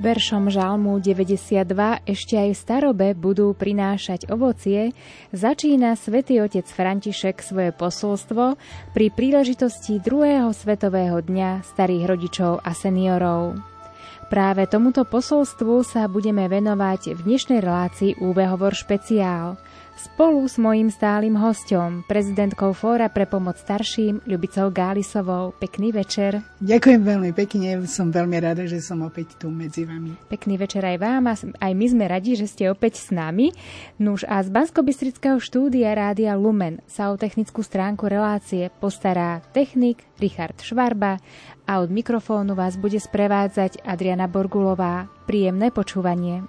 Veršom Žalmu 92 ešte aj starobe budú prinášať ovocie, začína svätý otec František svoje posolstvo pri príležitosti druhého svetového dňa starých rodičov a seniorov. Práve tomuto posolstvu sa budeme venovať v dnešnej relácii UV Hovor špeciál – Spolu s mojím stálym hostom, prezidentkou Fóra pre pomoc starším, Ľubicou Gálisovou. Pekný večer. Ďakujem veľmi pekne, som veľmi rada, že som opäť tu medzi vami. Pekný večer aj vám a aj my sme radi, že ste opäť s nami. Nuž a z bansko štúdia Rádia Lumen sa o technickú stránku relácie postará technik Richard Švarba a od mikrofónu vás bude sprevádzať Adriana Borgulová. Príjemné počúvanie.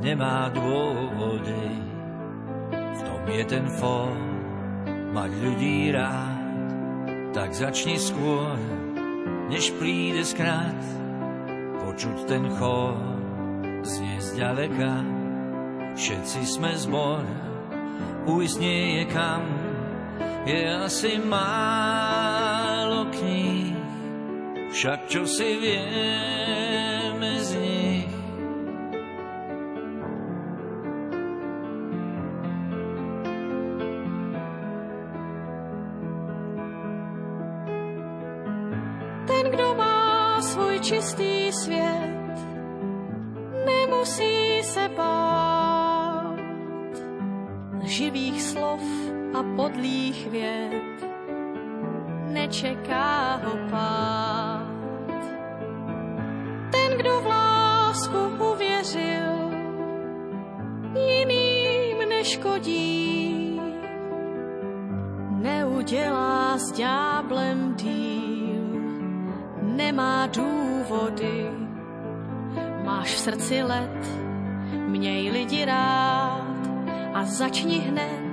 nemá dôvody. V tom je ten fór, mať ľudí rád, tak začni skôr, než príde skrát, počuť ten chór, znie zďaleka. Všetci sme zbor, ujsť nie je kam, je asi málo kníh, však čo si vieme a podlých věd, nečeká ho pád. Ten, kdo v lásku uvěřil, jiným neškodí, neudělá s ďáblem díl, nemá důvod vody. Máš v srdci let, měj lidi rád a začni hned,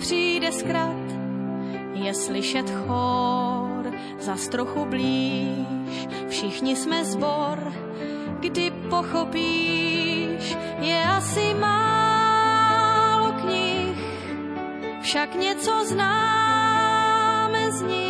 přijde zkrat. Je slyšet chor, za trochu blíž, všichni jsme zbor, kdy pochopíš, je asi málo knih, však něco známe z nich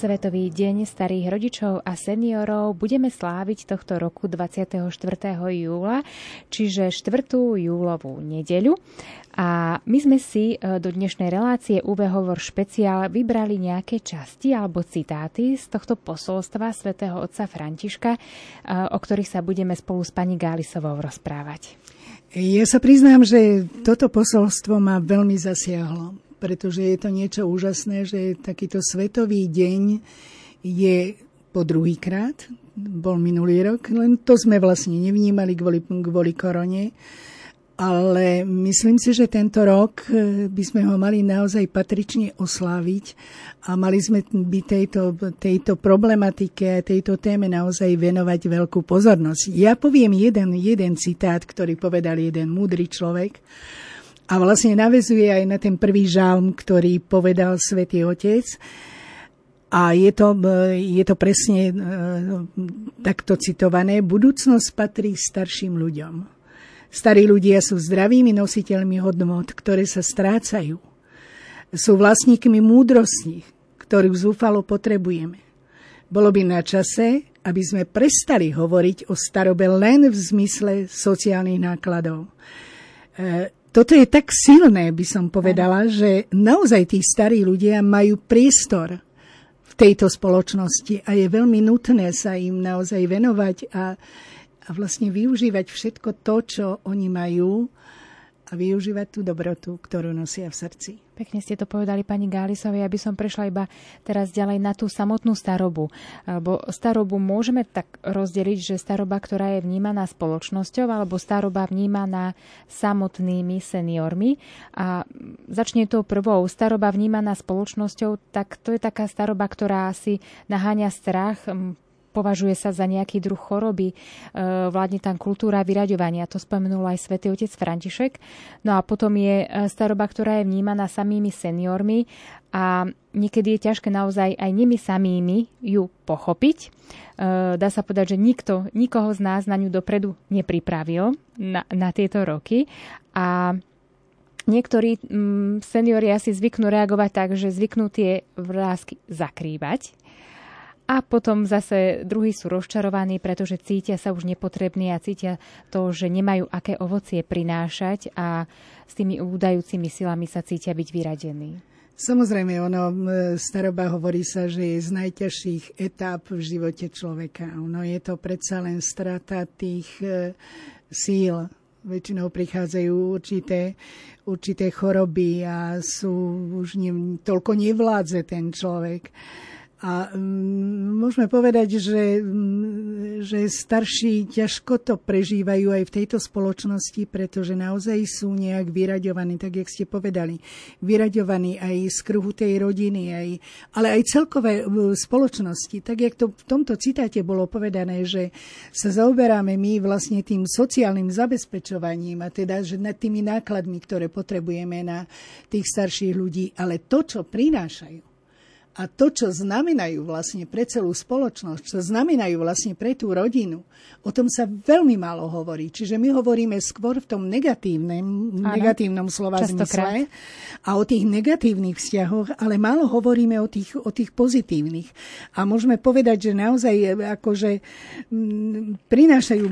Svetový deň starých rodičov a seniorov budeme sláviť tohto roku 24. júla, čiže 4. júlovú nedeľu. A my sme si e, do dnešnej relácie UV Hovor špeciál vybrali nejaké časti alebo citáty z tohto posolstva svätého otca Františka, e, o ktorých sa budeme spolu s pani Gálisovou rozprávať. Ja sa priznám, že toto posolstvo ma veľmi zasiahlo pretože je to niečo úžasné, že takýto svetový deň je po druhýkrát, bol minulý rok, len to sme vlastne nevnímali kvôli, kvôli korone, ale myslím si, že tento rok eh, by sme ho mali naozaj patrične osláviť a mali sme by tejto, tejto problematike a tejto téme naozaj venovať veľkú pozornosť. Ja poviem jeden, jeden citát, ktorý povedal jeden múdry človek, a vlastne navezuje aj na ten prvý žalm, ktorý povedal svätý Otec. A je to, je to presne e, takto citované. Budúcnosť patrí starším ľuďom. Starí ľudia sú zdravými nositeľmi hodnot, ktoré sa strácajú. Sú vlastníkmi múdrosti, ktorú zúfalo potrebujeme. Bolo by na čase, aby sme prestali hovoriť o starobe len v zmysle sociálnych nákladov. Toto je tak silné, by som povedala, že naozaj tí starí ľudia majú priestor v tejto spoločnosti a je veľmi nutné sa im naozaj venovať a a vlastne využívať všetko to, čo oni majú a využívať tú dobrotu, ktorú nosia v srdci. Pekne ste to povedali pani Gálisovej, aby som prešla iba teraz ďalej na tú samotnú starobu. Lebo starobu môžeme tak rozdeliť, že staroba, ktorá je vnímaná spoločnosťou, alebo staroba vnímaná samotnými seniormi. A začne tou prvou. Staroba vnímaná spoločnosťou, tak to je taká staroba, ktorá asi naháňa strach, považuje sa za nejaký druh choroby, e, vládne tam kultúra vyraďovania, to spomenul aj svätý otec František. No a potom je e, staroba, ktorá je vnímaná samými seniormi a niekedy je ťažké naozaj aj nimi samými ju pochopiť. E, dá sa povedať, že nikto, nikoho z nás na ňu dopredu nepripravil na, na tieto roky a Niektorí mm, seniori asi zvyknú reagovať tak, že zvyknú tie vrázky zakrývať a potom zase druhí sú rozčarovaní, pretože cítia sa už nepotrební a cítia to, že nemajú aké ovocie prinášať a s tými údajúcimi silami sa cítia byť vyradení. Samozrejme, ono, staroba hovorí sa, že je z najťažších etáp v živote človeka. Ono je to predsa len strata tých e, síl. Väčšinou prichádzajú určité, určité choroby a sú už ne, toľko nevládze ten človek. A um, môžeme povedať, že, um, že starší ťažko to prežívajú aj v tejto spoločnosti, pretože naozaj sú nejak vyraďovaní, tak jak ste povedali. Vyraďovaní aj z kruhu tej rodiny, aj, ale aj celkové spoločnosti. Tak jak to v tomto citáte bolo povedané, že sa zaoberáme my vlastne tým sociálnym zabezpečovaním a teda že nad tými nákladmi, ktoré potrebujeme na tých starších ľudí, ale to, čo prinášajú, a to, čo znamenajú vlastne pre celú spoločnosť, čo znamenajú vlastne pre tú rodinu, o tom sa veľmi málo hovorí. Čiže my hovoríme skôr v tom negatívnom, negatívnom slova zmysle a o tých negatívnych vzťahoch, ale málo hovoríme o tých, o tých pozitívnych. A môžeme povedať, že naozaj akože m, prinášajú,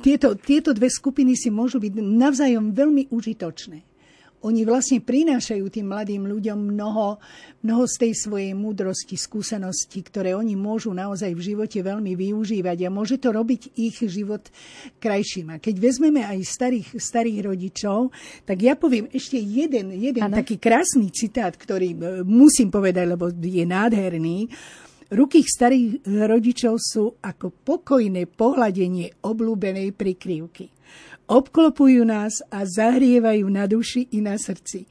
tieto, tieto dve skupiny si môžu byť navzájom veľmi užitočné oni vlastne prinášajú tým mladým ľuďom mnoho, mnoho z tej svojej múdrosti, skúsenosti, ktoré oni môžu naozaj v živote veľmi využívať a môže to robiť ich život krajším. A keď vezmeme aj starých, starých rodičov, tak ja poviem ešte jeden, jeden taký krásny citát, ktorý e, musím povedať, lebo je nádherný. Ruky starých rodičov sú ako pokojné pohľadenie oblúbenej prikrývky obklopujú nás a zahrievajú na duši i na srdci.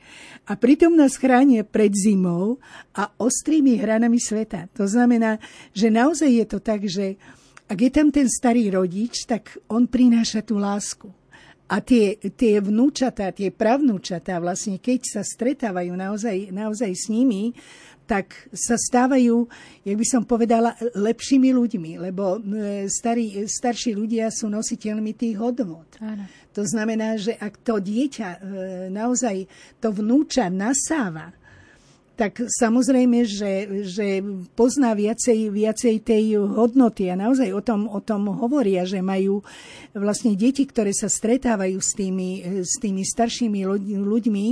A pritom nás chránia pred zimou a ostrými hranami sveta. To znamená, že naozaj je to tak, že ak je tam ten starý rodič, tak on prináša tú lásku. A tie, tie vnúčatá, tie pravnúčatá, vlastne keď sa stretávajú naozaj, naozaj s nimi, tak sa stávajú, jak by som povedala, lepšími ľuďmi, lebo e, starí, starší ľudia sú nositeľmi tých hodnot. Áno. To znamená, že ak to dieťa e, naozaj to vnúča nasáva, tak samozrejme, že, že pozná viacej, viacej tej hodnoty a naozaj o tom, o tom hovoria, že majú vlastne deti, ktoré sa stretávajú s tými, s tými staršími ľuďmi,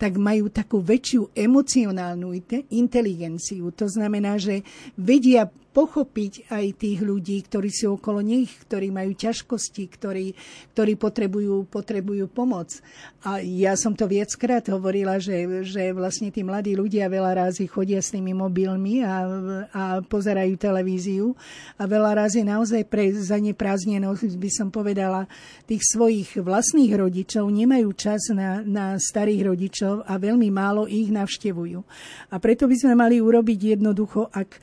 tak majú takú väčšiu emocionálnu inteligenciu. To znamená, že vedia pochopiť aj tých ľudí, ktorí sú okolo nich, ktorí majú ťažkosti, ktorí, ktorí potrebujú, potrebujú pomoc. A ja som to viackrát hovorila, že, že vlastne tí mladí ľudia veľa razy chodia s tými mobilmi a, a pozerajú televíziu a veľa razy naozaj pre zaneprázdnenosť by som povedala tých svojich vlastných rodičov nemajú čas na, na starých rodičov a veľmi málo ich navštevujú. A preto by sme mali urobiť jednoducho, ak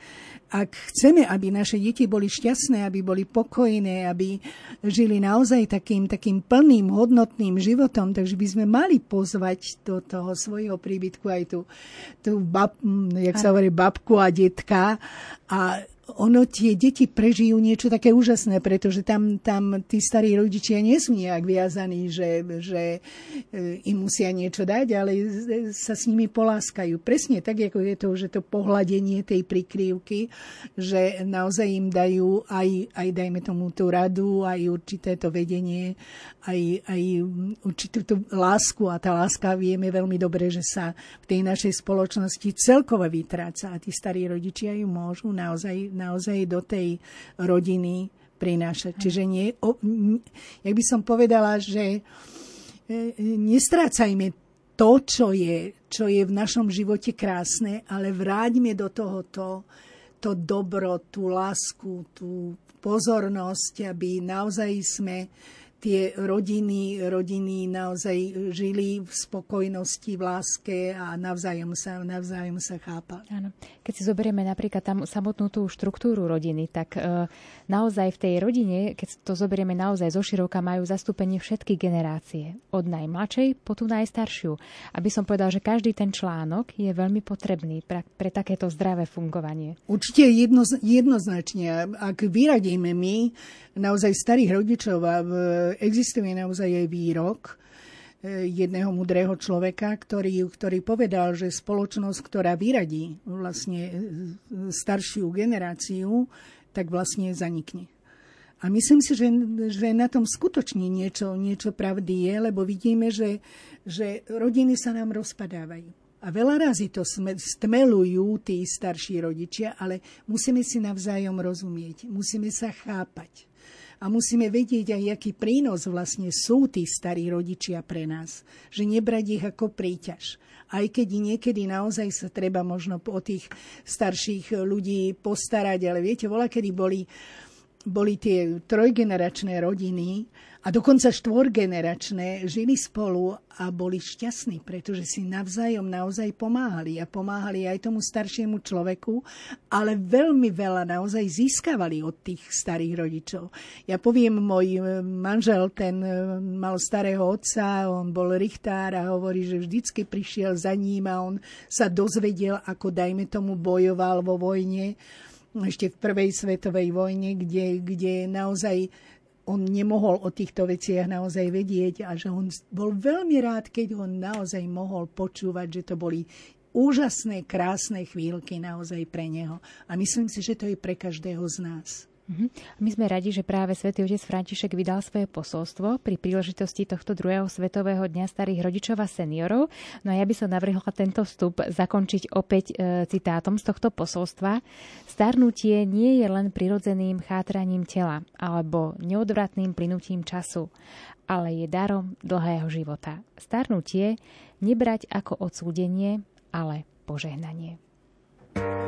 ak chceme, aby naše deti boli šťastné, aby boli pokojné, aby žili naozaj takým, takým plným, hodnotným životom, takže by sme mali pozvať do toho svojho príbytku aj tú, tú bab, jak sa hovorí, babku a detka a ono tie deti prežijú niečo také úžasné, pretože tam, tam tí starí rodičia nie sú nejak viazaní, že, že e, im musia niečo dať, ale sa s nimi poláskajú. Presne tak, ako je to, že to pohľadenie tej prikrývky, že naozaj im dajú aj, aj dajme tomu tú radu, aj určité to vedenie, aj, aj určitú tú lásku a tá láska vieme veľmi dobre, že sa v tej našej spoločnosti celkovo vytráca a tí starí rodičia ju môžu naozaj naozaj do tej rodiny prinášať. Čiže nie, o, jak by som povedala, že e, nestrácajme to, čo je, čo je v našom živote krásne, ale vráťme do toho to, dobro, tú lásku, tú pozornosť, aby naozaj sme tie rodiny, rodiny naozaj žili v spokojnosti, v láske a navzájom sa, navzájom sa chápali. Áno. Keď si zoberieme napríklad tam samotnú tú štruktúru rodiny, tak e, naozaj v tej rodine, keď to zoberieme naozaj zo široka, majú zastúpenie všetky generácie. Od najmladšej po tú najstaršiu. Aby som povedal, že každý ten článok je veľmi potrebný pre, pre takéto zdravé fungovanie. Určite jedno, jednoznačne. Ak vyradíme my naozaj starých rodičov a existuje naozaj aj výrok jedného mudrého človeka, ktorý, ktorý povedal, že spoločnosť, ktorá vyradí vlastne e, staršiu generáciu, tak vlastne zanikne. A myslím si, že, že na tom skutočne niečo, niečo pravdy je, lebo vidíme, že, že rodiny sa nám rozpadávajú. A veľa razy to stmelujú tí starší rodičia, ale musíme si navzájom rozumieť, musíme sa chápať a musíme vedieť aj, aký prínos vlastne sú tí starí rodičia pre nás. Že nebrať ich ako príťaž. Aj keď niekedy naozaj sa treba možno o tých starších ľudí postarať, ale viete, voľa kedy boli boli tie trojgeneračné rodiny a dokonca štvorgeneračné, žili spolu a boli šťastní, pretože si navzájom naozaj pomáhali a pomáhali aj tomu staršiemu človeku, ale veľmi veľa naozaj získavali od tých starých rodičov. Ja poviem, môj manžel, ten e, mal starého otca, on bol richtár a hovorí, že vždycky prišiel za ním a on sa dozvedel, ako dajme tomu bojoval vo vojne ešte v prvej svetovej vojne, kde, kde naozaj on nemohol o týchto veciach naozaj vedieť a že on bol veľmi rád, keď on naozaj mohol počúvať, že to boli úžasné, krásne chvíľky naozaj pre neho. A myslím si, že to je pre každého z nás. Mhm. My sme radi, že práve svätý otec František vydal svoje posolstvo pri príležitosti tohto druhého svetového dňa starých rodičov a seniorov. No a ja by som navrhla tento vstup zakončiť opäť e, citátom z tohto posolstva. Starnutie nie je len prirodzeným chátraním tela alebo neodvratným plynutím času, ale je darom dlhého života. Starnutie nebrať ako odsúdenie, ale požehnanie. thank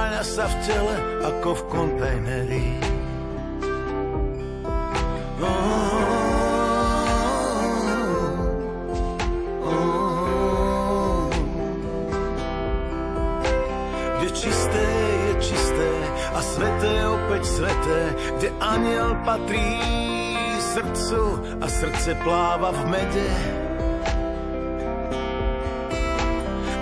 sa v tele ako v kontajneri. sveté, kde aniel patrí srdcu a srdce pláva v mede.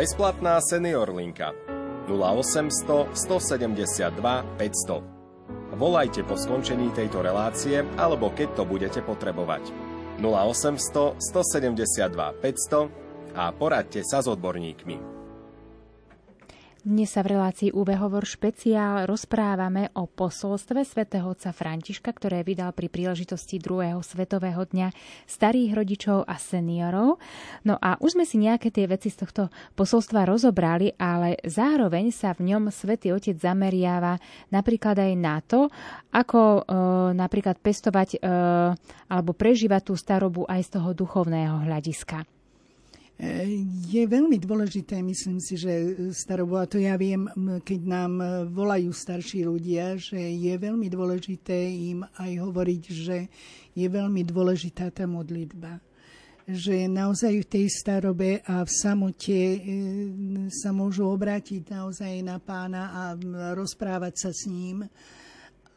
Bezplatná senior linka 0800 172 500. Volajte po skončení tejto relácie alebo keď to budete potrebovať. 0800 172 500 a poradte sa s odborníkmi. Dnes sa v relácii UV Hovor špeciál rozprávame o posolstve svätého otca Františka, ktoré vydal pri príležitosti druhého svetového dňa starých rodičov a seniorov. No a už sme si nejaké tie veci z tohto posolstva rozobrali, ale zároveň sa v ňom svätý otec zameriava napríklad aj na to, ako e, napríklad pestovať e, alebo prežívať tú starobu aj z toho duchovného hľadiska. Je veľmi dôležité, myslím si, že starobu, a to ja viem, keď nám volajú starší ľudia, že je veľmi dôležité im aj hovoriť, že je veľmi dôležitá tá modlitba. Že naozaj v tej starobe a v samote e, sa môžu obrátiť naozaj na pána a rozprávať sa s ním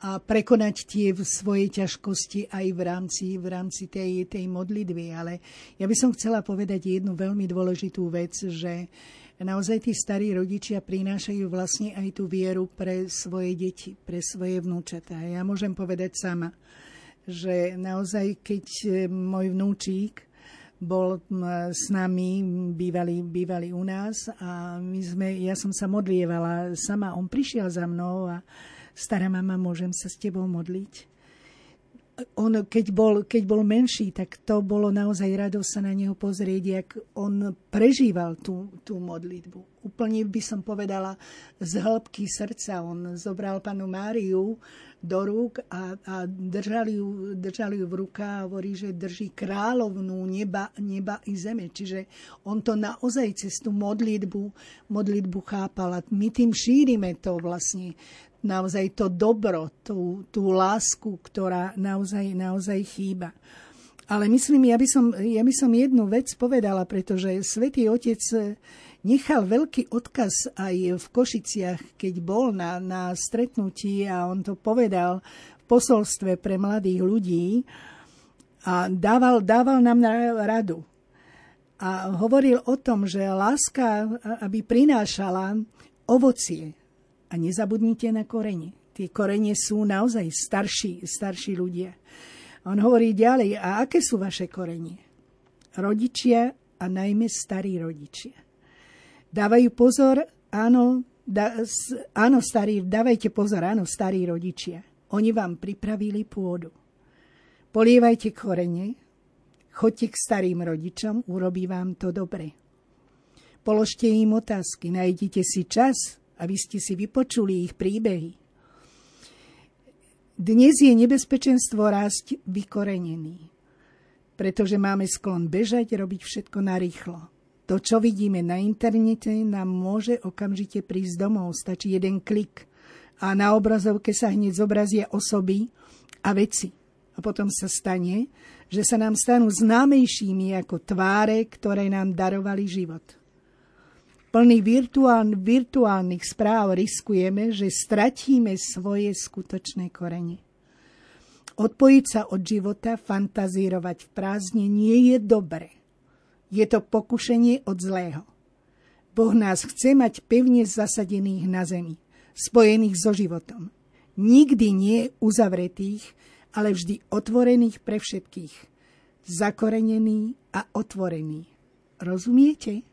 a prekonať tie svoje ťažkosti aj v rámci, v rámci tej, tej modlitby. Ale ja by som chcela povedať jednu veľmi dôležitú vec, že naozaj tí starí rodičia prinášajú vlastne aj tú vieru pre svoje deti, pre svoje vnúčatá. Ja môžem povedať sama, že naozaj, keď e, môj vnúčík bol s nami, bývali, bývali u nás a my sme, ja som sa modlievala sama, on prišiel za mnou a stará mama, môžem sa s tebou modliť? On, keď bol, keď bol menší, tak to bolo naozaj radosť sa na neho pozrieť, jak on prežíval tú, tú modlitbu. Úplne by som povedala z hĺbky srdca. On zobral panu Máriu do rúk a, a držali, ju, držali ju v rukách a hovorí, že drží kráľovnú neba, neba i zeme. Čiže on to naozaj cez tú modlitbu, modlitbu chápal. A my tým šírime to vlastne, naozaj to dobro, tú, tú lásku, ktorá naozaj, naozaj chýba. Ale myslím, ja by, som, ja by som jednu vec povedala, pretože Svetý Otec nechal veľký odkaz aj v Košiciach, keď bol na, na stretnutí a on to povedal v posolstve pre mladých ľudí a dával, dával nám radu. A hovoril o tom, že láska, aby prinášala ovocie, a nezabudnite na korene. Tie korene sú naozaj starší, starší ľudia. On hovorí ďalej, a aké sú vaše korene? Rodičia a najmä starí rodičia. Dávajú pozor, áno, da, áno, starí, dávajte pozor, áno, starí rodičia. Oni vám pripravili pôdu. Polievajte korene, Choďte k starým rodičom, urobí vám to dobre. Položte im otázky, nájdite si čas, aby ste si vypočuli ich príbehy. Dnes je nebezpečenstvo rásť vykorenený, pretože máme sklon bežať, robiť všetko narýchlo. To, čo vidíme na internete, nám môže okamžite prísť domov. Stačí jeden klik a na obrazovke sa hneď zobrazia osoby a veci. A potom sa stane, že sa nám stanú známejšími ako tváre, ktoré nám darovali život. Plný virtuál, virtuálnych správ riskujeme, že stratíme svoje skutočné korene. Odpojiť sa od života, fantazírovať v prázdne nie je dobre je to pokušenie od zlého. Boh nás chce mať pevne zasadených na zemi, spojených so životom. Nikdy nie uzavretých, ale vždy otvorených pre všetkých. Zakorenený a otvorený. Rozumiete?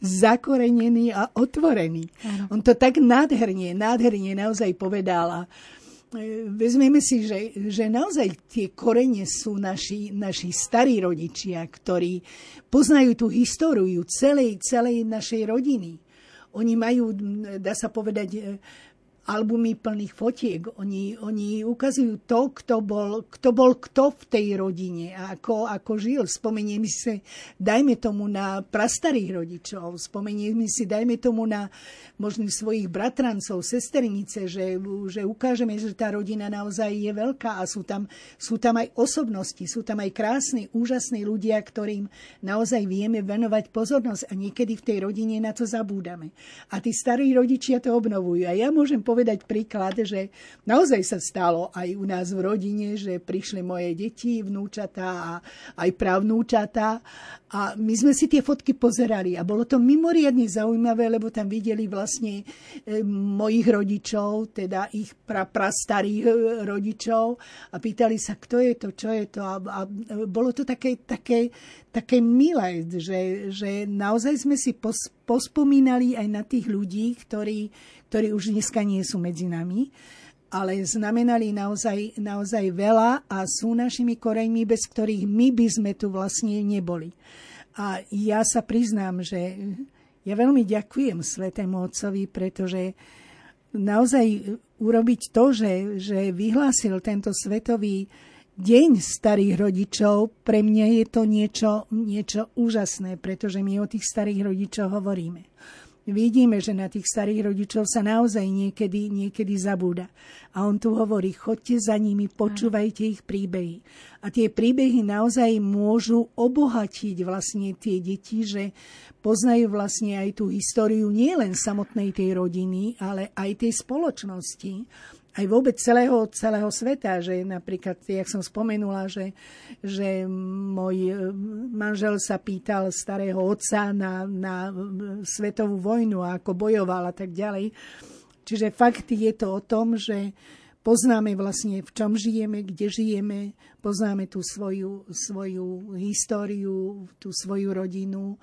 Zakorenený a otvorený. Áno. On to tak nádherne, nádherne naozaj povedal. E, vezmeme si, že, že naozaj tie korene sú naši, naši starí rodičia, ktorí poznajú tú históriu celej, celej našej rodiny. Oni majú, dá sa povedať, albumy plných fotiek. Oni, oni ukazujú to, kto bol, kto bol kto v tej rodine a ako, ako žil. Spomenieme si, dajme tomu na prastarých rodičov, spomenieme si, dajme tomu na možno svojich bratrancov, sesternice, že, že ukážeme, že tá rodina naozaj je veľká a sú tam, sú tam aj osobnosti, sú tam aj krásni, úžasní ľudia, ktorým naozaj vieme venovať pozornosť a niekedy v tej rodine na to zabúdame. A tí starí rodičia to obnovujú. A ja môžem povedať, príklad, že naozaj sa stalo aj u nás v rodine, že prišli moje deti, vnúčatá a aj pravnúčatá. A my sme si tie fotky pozerali a bolo to mimoriadne zaujímavé, lebo tam videli vlastne e, mojich rodičov, teda ich pra, prastarých e, rodičov a pýtali sa, kto je to, čo je to? A, a bolo to také, také, také milé, že, že naozaj sme si pos, pospomínali aj na tých ľudí, ktorí, ktorí už dneska nie sú medzi nami, ale znamenali naozaj, naozaj veľa a sú našimi koreňmi, bez ktorých my by sme tu vlastne neboli. A ja sa priznám, že ja veľmi ďakujem Svetému Otcovi, pretože naozaj urobiť to, že, že vyhlásil tento svetový deň starých rodičov, pre mňa je to niečo, niečo úžasné, pretože my o tých starých rodičoch hovoríme vidíme, že na tých starých rodičov sa naozaj niekedy, niekedy zabúda. A on tu hovorí, chodte za nimi, počúvajte ich príbehy. A tie príbehy naozaj môžu obohatiť vlastne tie deti, že poznajú vlastne aj tú históriu nielen samotnej tej rodiny, ale aj tej spoločnosti aj vôbec celého, celého sveta, že napríklad, jak som spomenula, že, že môj e, manžel sa pýtal starého otca na, na svetovú vojnu a ako bojoval a tak ďalej. Čiže fakt je to o tom, že poznáme vlastne, v čom žijeme, kde žijeme, poznáme tú svoju, svoju históriu, tú svoju rodinu,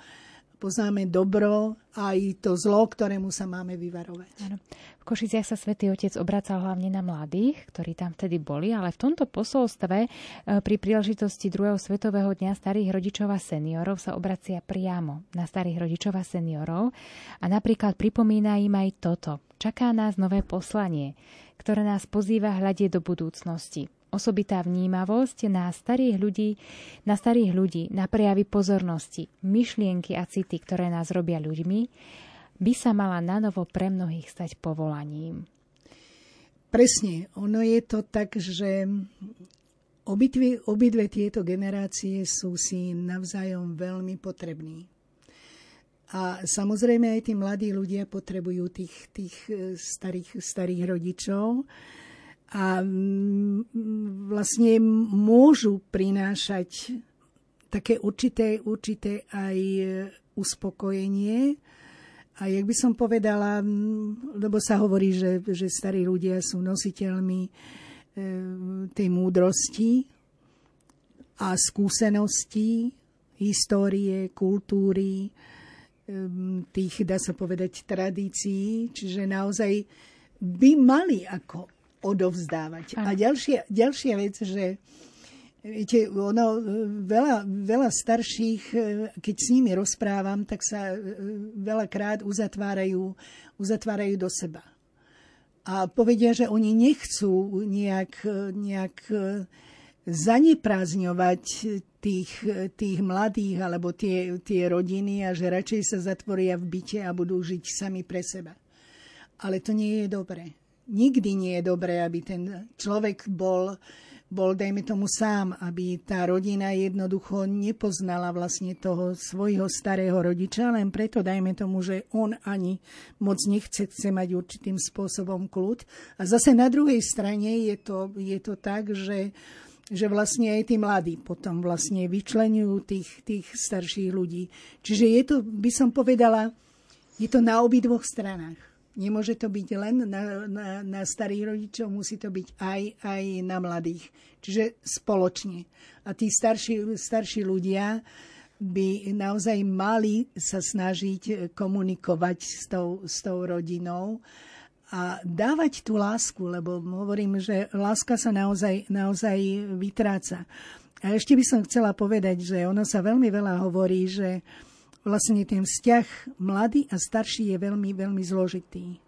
poznáme dobro aj to zlo, ktorému sa máme vyvarovať. Ano. V Košiciach sa svätý Otec obracal hlavne na mladých, ktorí tam vtedy boli, ale v tomto posolstve e, pri príležitosti druhého svetového dňa starých rodičov a seniorov sa obracia priamo na starých rodičov a seniorov a napríklad pripomína im aj toto. Čaká nás nové poslanie, ktoré nás pozýva hľadieť do budúcnosti osobitá vnímavosť na starých ľudí, na starých ľudí, na prejavy pozornosti, myšlienky a city, ktoré nás robia ľuďmi, by sa mala na novo pre mnohých stať povolaním. Presne, ono je to tak, že obidve, obidve tieto generácie sú si navzájom veľmi potrební. A samozrejme aj tí mladí ľudia potrebujú tých, tých eh, starých, starých rodičov, a mm, vlastne môžu prinášať také určité, určité aj uspokojenie. A jak by som povedala, lebo sa hovorí, že, že starí ľudia sú nositeľmi e, tej múdrosti a skúseností, histórie, kultúry, e, tých, dá sa povedať, tradícií. Čiže naozaj by mali ako odovzdávať. Ano. A ďalšia, ďalšia vec, že Viete, ono, veľa, veľa starších, keď s nimi rozprávam, tak sa veľakrát uzatvárajú, uzatvárajú do seba. A povedia, že oni nechcú nejak, nejak zaneprázdňovať tých, tých mladých alebo tie, tie rodiny a že radšej sa zatvoria v byte a budú žiť sami pre seba. Ale to nie je dobré. Nikdy nie je dobré, aby ten človek bol, bol, dajme tomu, sám, aby tá rodina jednoducho nepoznala vlastne toho svojho starého rodiča, len preto, dajme tomu, že on ani moc nechce, chce mať určitým spôsobom kľud. A zase na druhej strane je to, je to tak, že že vlastne aj tí mladí potom vlastne vyčlenujú tých, tých starších ľudí. Čiže je to, by som povedala, je to na obidvoch stranách. Nemôže to byť len na, na, na starých rodičov, musí to byť aj, aj na mladých. Čiže spoločne. A tí starší, starší ľudia by naozaj mali sa snažiť komunikovať s tou, s tou rodinou a dávať tú lásku, lebo hovorím, že láska sa naozaj, naozaj vytráca. A ešte by som chcela povedať, že ono sa veľmi veľa hovorí, že vlastne ten vzťah mladý a starší je veľmi, veľmi zložitý.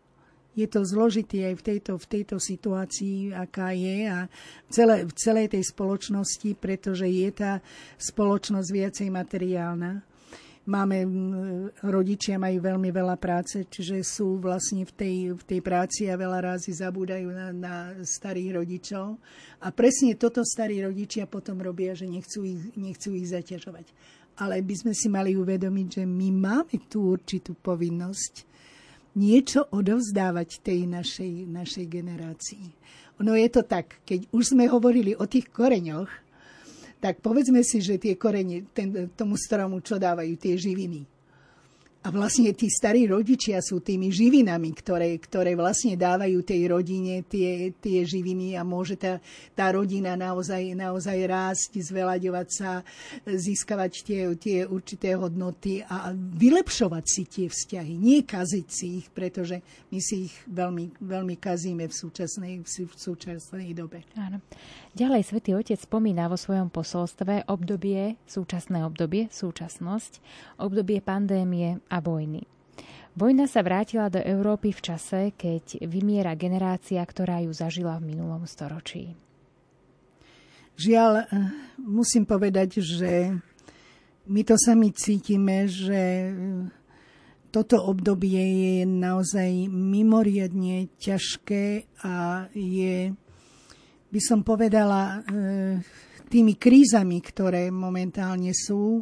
Je to zložitý aj v tejto, v tejto situácii, aká je a v, celé, v celej tej spoločnosti, pretože je tá spoločnosť viacej materiálna máme, rodičia majú veľmi veľa práce, čiže sú vlastne v tej, v tej práci a veľa rázy zabúdajú na, na starých rodičov. A presne toto starí rodičia potom robia, že nechcú ich, nechcú ich zaťažovať. Ale by sme si mali uvedomiť, že my máme tú určitú povinnosť niečo odovzdávať tej našej, našej generácii. Ono je to tak, keď už sme hovorili o tých koreňoch, tak povedzme si, že tie korene ten, tomu stromu, čo dávajú tie živiny, a vlastne tí starí rodičia sú tými živinami, ktoré, ktoré vlastne dávajú tej rodine tie, tie živiny a môže tá, tá rodina naozaj, naozaj rásť, zvelaďovať sa, získavať tie, tie určité hodnoty a vylepšovať si tie vzťahy. Nie kaziť si ich, pretože my si ich veľmi, veľmi kazíme v súčasnej, v súčasnej dobe. Áno. Ďalej svätý Otec spomína vo svojom posolstve obdobie, súčasné obdobie, súčasnosť, obdobie pandémie a vojny. Vojna sa vrátila do Európy v čase, keď vymiera generácia, ktorá ju zažila v minulom storočí. Žiaľ, musím povedať, že my to sami cítime, že toto obdobie je naozaj mimoriadne ťažké a je, by som povedala, eh, tými krízami, ktoré momentálne sú,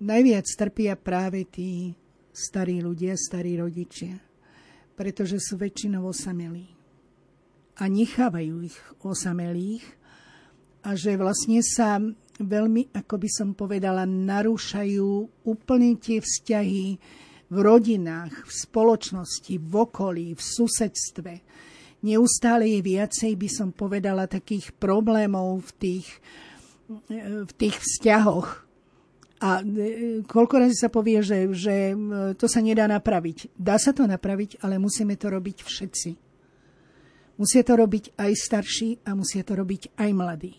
najviac trpia práve tí starí ľudia, starí rodičia, pretože sú väčšinou osamelí. A nechávajú ich osamelých a že vlastne sa veľmi, ako by som povedala, narúšajú úplne tie vzťahy v rodinách, v spoločnosti, v okolí, v susedstve. Neustále je viacej, by som povedala, takých problémov v tých, v tých vzťahoch, a e, koľko razy sa povie, že, že to sa nedá napraviť. Dá sa to napraviť, ale musíme to robiť všetci. Musia to robiť aj starší a musia to robiť aj mladí.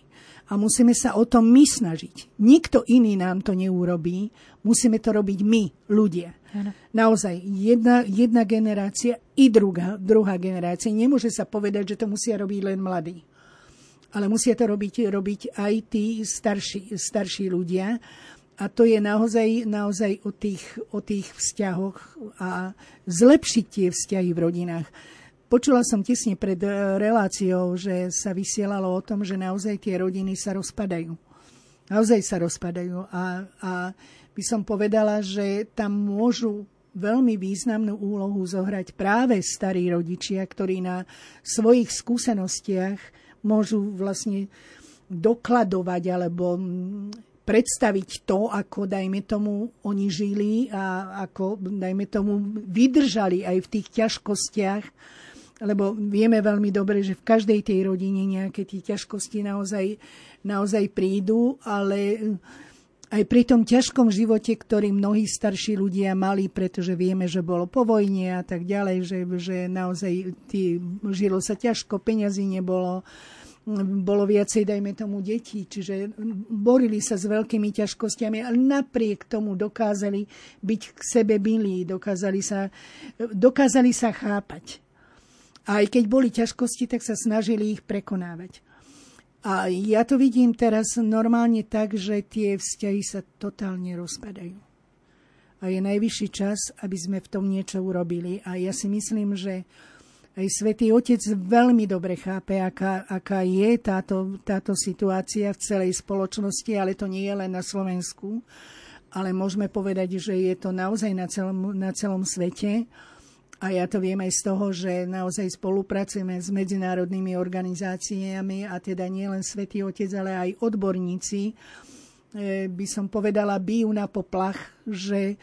A musíme sa o tom my snažiť. Nikto iný nám to neurobí. Musíme to robiť my, ľudia. Ano. Naozaj, jedna, jedna generácia i druhá, druhá generácia. Nemôže sa povedať, že to musia robiť len mladí. Ale musia to robiť, robiť aj tí starší, starší ľudia a to je naozaj, naozaj o, tých, o tých vzťahoch a zlepšiť tie vzťahy v rodinách. Počula som tesne pred e, reláciou, že sa vysielalo o tom, že naozaj tie rodiny sa rozpadajú. Naozaj sa rozpadajú. A, a by som povedala, že tam môžu veľmi významnú úlohu zohrať práve starí rodičia, ktorí na svojich skúsenostiach môžu vlastne dokladovať alebo predstaviť to, ako, dajme tomu, oni žili a ako, dajme tomu, vydržali aj v tých ťažkostiach, lebo vieme veľmi dobre, že v každej tej rodine nejaké tie ťažkosti naozaj, naozaj prídu, ale aj pri tom ťažkom živote, ktorý mnohí starší ľudia mali, pretože vieme, že bolo po vojne a tak ďalej, že, že naozaj tí, žilo sa ťažko, peňazí nebolo, bolo viacej, dajme tomu, detí, čiže borili sa s veľkými ťažkosťami, ale napriek tomu dokázali byť k sebe milí, dokázali sa, dokázali sa chápať. A aj keď boli ťažkosti, tak sa snažili ich prekonávať. A ja to vidím teraz normálne tak, že tie vzťahy sa totálne rozpadajú. A je najvyšší čas, aby sme v tom niečo urobili. A ja si myslím, že aj Svetý Otec veľmi dobre chápe, aká, aká je táto, táto situácia v celej spoločnosti, ale to nie je len na Slovensku, ale môžeme povedať, že je to naozaj na celom, na celom svete. A ja to viem aj z toho, že naozaj spolupracujeme s medzinárodnými organizáciami a teda nie len Svetý Otec, ale aj odborníci, e, by som povedala, bijú na poplach, že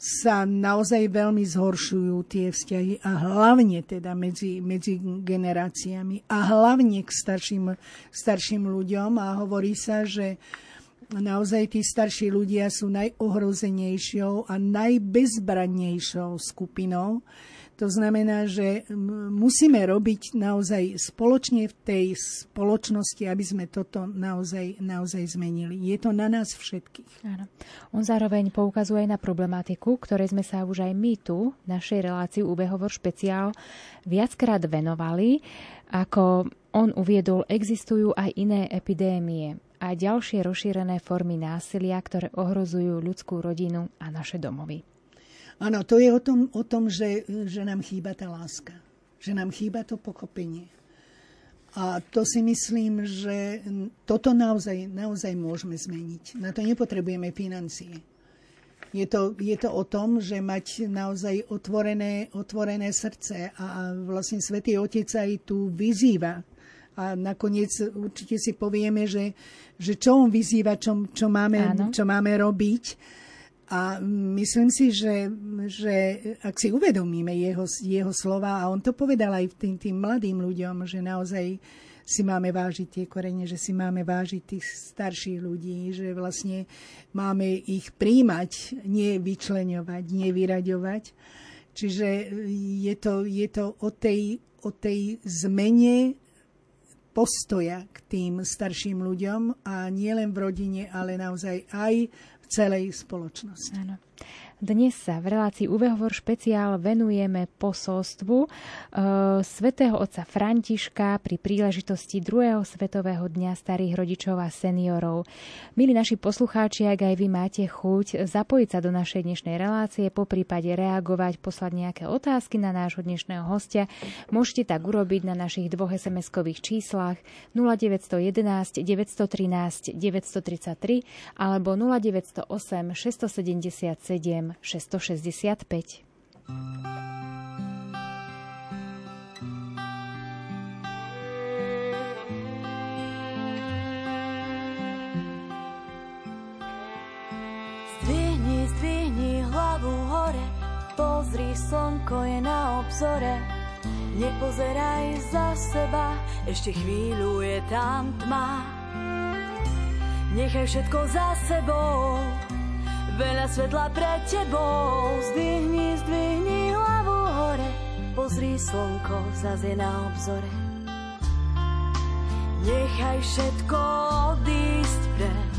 sa naozaj veľmi zhoršujú tie vzťahy a hlavne teda medzi, medzi generáciami a hlavne k starším, starším ľuďom. A hovorí sa, že naozaj tí starší ľudia sú najohrozenejšou a najbezbrannejšou skupinou, to znamená, že musíme robiť naozaj spoločne v tej spoločnosti, aby sme toto naozaj, naozaj zmenili. Je to na nás všetkých. Áno. On zároveň poukazuje na problematiku, ktorej sme sa už aj my tu, v našej relácii Ubehovor špeciál, viackrát venovali. Ako on uviedol, existujú aj iné epidémie a ďalšie rozšírené formy násilia, ktoré ohrozujú ľudskú rodinu a naše domovy. Áno, to je o tom, o tom že, že nám chýba tá láska. Že nám chýba to pochopenie. A to si myslím, že toto naozaj, naozaj môžeme zmeniť. Na to nepotrebujeme financie. Je to, je to o tom, že mať naozaj otvorené, otvorené srdce a vlastne Svetý Otec aj tu vyzýva. A nakoniec určite si povieme, že, že čo on vyzýva, čo, čo, máme, čo máme robiť a myslím si, že, že ak si uvedomíme jeho, jeho slova, a on to povedal aj tým, tým mladým ľuďom, že naozaj si máme vážiť tie korene, že si máme vážiť tých starších ľudí, že vlastne máme ich príjmať, nie vyčleňovať, nie vyraďovať. Čiže je to, je to o, tej, o tej zmene postoja k tým starším ľuďom a nielen v rodine, ale naozaj aj celej spoločnosti. Áno. Dnes sa v relácii Uvehovor špeciál venujeme posolstvu e, svätého otca Františka pri príležitosti druhého svetového dňa starých rodičov a seniorov. Milí naši poslucháči, ak aj vy máte chuť zapojiť sa do našej dnešnej relácie, po prípade reagovať, poslať nejaké otázky na nášho dnešného hostia, môžete tak urobiť na našich dvoch SMS-kových číslach 0911 913 933 alebo 0908 677 665. Zdvihni, zdvihni hlavu hore, pozri, slnko je na obzore. Nepozeraj za seba, ešte chvíľu je tam tma. Nechaj všetko za sebou, Veľa svetla pred tebou, zdvihni, zdvihni hlavu hore, pozri slnko, zase na obzore. Nechaj všetko odísť preč,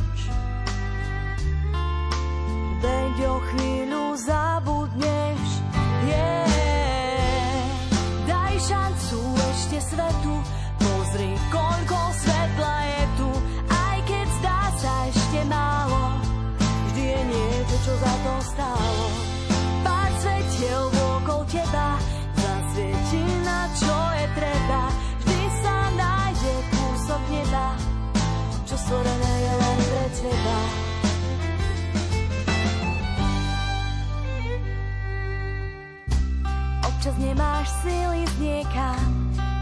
nemáš síly z niekam,